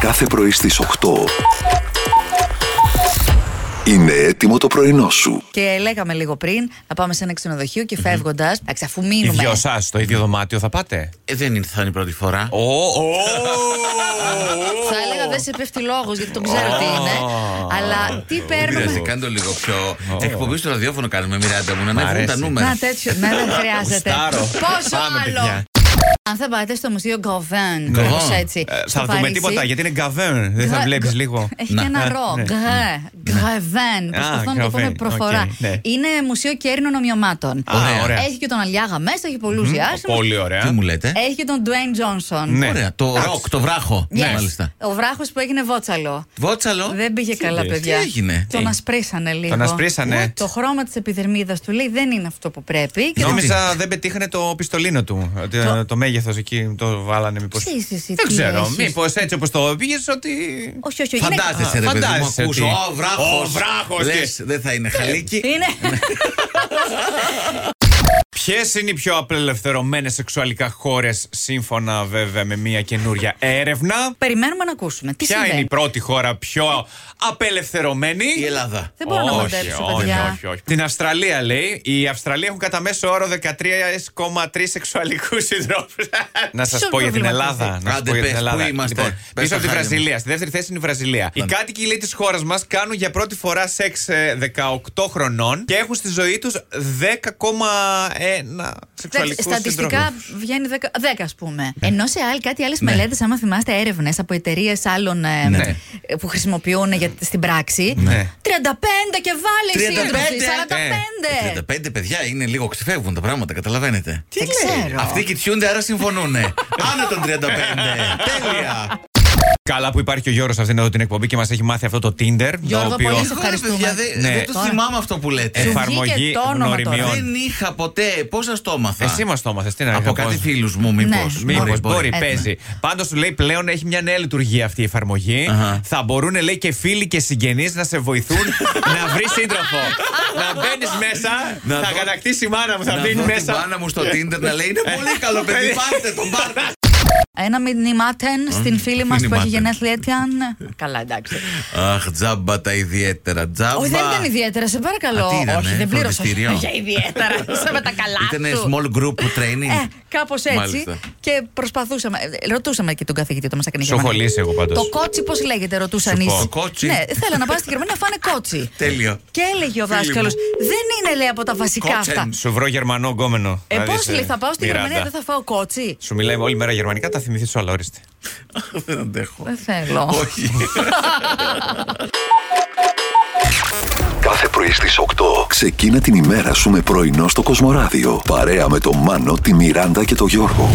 κάθε πρωί στις 8. Είναι έτοιμο το πρωινό σου. Και λέγαμε λίγο πριν να πάμε σε ένα ξενοδοχείο και φεύγοντας. Εντάξει, αφού Οι μείνουμε. δυο σας στο ίδιο δωμάτιο θα πάτε; Ε, δεν είναι, θα είναι η πρώτη φορά. Ω, ω. Θα έλεγα δεν σε πέφτει λόγος γιατί τον ξέρω τι είναι. Αλλά τι Πειράζει, παίρνουμε; κάνε το λίγο πιο. Εκπομπή στο ραδιόφωνο κάνουμε, Μιράντα μου, να ανέβουν αρέσει. τα νούμερα. Να τέτοιο. Ναι, δεν χρειάζεται. Γουστάρω. Πόσο Πάμε, άλλο. Παιδιά. Αν θα πάτε στο μουσείο Γκοβέν, Γκοβέν. κάπως έτσι. Ε, στο Θα δούμε Παρίσι, τίποτα γιατί είναι γκαβέν. Δεν θα Γκρα- βλέπεις γκ- λίγο. Έχει Να. και ένα ρο. ναι. Γκρε. Γκρεβέν. Προσπαθώ να το πω με γκρεβέν, προφορά. οκ, ναι. Είναι μουσείο κέρινων ομοιωμάτων. Α, ωραία. Έχει και τον Αλιάγα μέσα, έχει πολλούς διάσημους. Πολύ ωραία. Τι μου λέτε; Έχει και τον Dwayne Johnson. Ναι. Ωραία, το ροκ, το βράχο. Yes. Μάλιστα. Ο βράχος που έγινε βότσαλο. Βότσαλο; Δεν πήγε καλά, τι παιδιά. έγινε; Τον Τι; ασπρίσανε λίγο. Τον ασπρίσανε. Το χρώμα της επιδερμίδας του λέει δεν είναι αυτό που πρέπει. Και Νόμιζα δεν πετύχανε το πιστολίνο του. Ότι, Το- ε, Το μέγεθος εκεί το βάλανε μήπω. Ξέρεις εσύ Δεν τι ξέρω. έχεις. Μήπως έτσι όπως το πήγες ότι. Όχι, όχι, όχι. είναι- Φαντάζεσαι, ρε παιδί μου, Φαντάζεσαι ακούς, ότι- Ω, βράχος. Ω, βράχος, Λες, τι- δεν θα είναι χαλίκι. Είναι. Ποιες είναι οι πιο απελευθερωμένες σεξουαλικά χώρες σύμφωνα βέβαια με μια καινούρια έρευνα; Περιμένουμε να ακούσουμε. Τι Ποια είναι συμβαίνει; η πρώτη χώρα πιο απελευθερωμένη; Η Ελλάδα. Δεν μπορώ να όχι, μαντέψω, όχι, παιδιά. όχι, όχι. Την Αυστραλία λέει. Οι Αυστραλοί έχουν κατά μέσο όρο 13,3 σεξουαλικούς συντρόφους. να σας Ποιο πω για την πρόβλημα Ελλάδα. έχετε; Να σας Άντε, πω για πες, την πού Ελλάδα. είμαστε; Λοιπόν, Πες πίσω τα από τη χάρια μου. Βραζιλία. Στη δεύτερη θέση είναι η Βραζιλία. Οι κάτοικοι λέει της χώρας μας κάνουν για πρώτη φορά σεξ ε, 18 χρονών και έχουν στη ζωή τους 10,1 σεξουαλικού Στατιστικά βγαίνει 10, 10 ας πούμε. Ενώ σε άλλη, κάτι άλλες μελέτες, άμα θυμάστε έρευνες από εταιρείες άλλων ε, Ναι. ε, που χρησιμοποιούν για, στην πράξη. Ναι. 35 και βάλει 35. σύντροφοι. 45. 35 παιδιά είναι λίγο ξεφεύγουν τα πράγματα, καταλαβαίνετε. Δεν ξέρω. Αυτοί κοιτιούνται, άρα συμφωνούνε. Άνω των 35. Τέλεια. Καλά που υπάρχει και ο Γιώργος αυτήν εδώ την εκπομπή και μας έχει μάθει αυτό το Tinder. Γιώργο, το οποίο πολύ σε Εγώ, ρε ευχαριστούμε. παιδιά, δεν Ναι. δεν το Τώρα. θυμάμαι αυτό που λέτε. Σου εφαρμογή βγήκε το όνομα τώρα. γνωριμιών. Δεν είχα ποτέ. Πώς σας το έμαθα; Εσύ μας το έμαθες. Τι να Από είχα κάτι πώς. φίλους μου, μήπω. Ναι. Μήπως μπορεί, Ε, παίζει. Πάντως σου λέει πλέον έχει μια νέα λειτουργία αυτή η εφαρμογή. Αχα. Θα μπορούν λέει και φίλοι και συγγενείς να σε βοηθούν να βρεις σύντροφο. να μπαίνεις μέσα, Να θα δω- κατακτήσει η μάνα μου, θα Να μπαίνει δω την μέσα. μάνα μου στο Tinder να λέει Είναι πολύ καλό παιδί, πάρτε τον, πάρτε. Ένα μηνυμάτεν στην φίλη μας που έχει μηνυμάτεν. γενέθλια Έτιαν. Καλά, εντάξει. Αχ, τζάμπα τα ιδιαίτερα. Τζάμπα. Όχι, δεν ήταν ιδιαίτερα, σε παρακαλώ. Α, τι ήτανε, Όχι, δεν πλήρωσα. φροντιστήριο; Για ιδιαίτερα. Σε με τα καλά Ήταν σου. small group training. Ε, κάπως έτσι. Μάλιστα. Και προσπαθούσαμε. ε, Ρωτούσαμε και τον καθηγητή το μας έκανε Σου έχω λύσει εγώ πάντως. Το κότσι, πώς λέγεται, ρωτούσαν Σου οι. πω. Το κότσι. Ναι, θέλω να πάω στη Γερμανία να φάνε κότσι. Τέλειο. Και έλεγε ο Φίλοι δάσκαλος, μου. δεν είναι λέει από τα βασικά Κότσεν. αυτά. Σου βρω γερμανό γκόμενο. Ε, Να πώς δεις, λέει, θα πάω στη Μιράντα. Γερμανία, δεν θα φάω κότσι. Σου μιλάει όλη μέρα γερμανικά, θα θυμηθείς όλα όριστε. Δεν αντέχω. Δεν θέλω. Όχι. Κάθε πρωί στις 8. Ξεκίνα την ημέρα σου με πρωινό στο Κοσμοράδιο. Παρέα με τον Μάνο, τη Μιράντα και τον Γιώργο.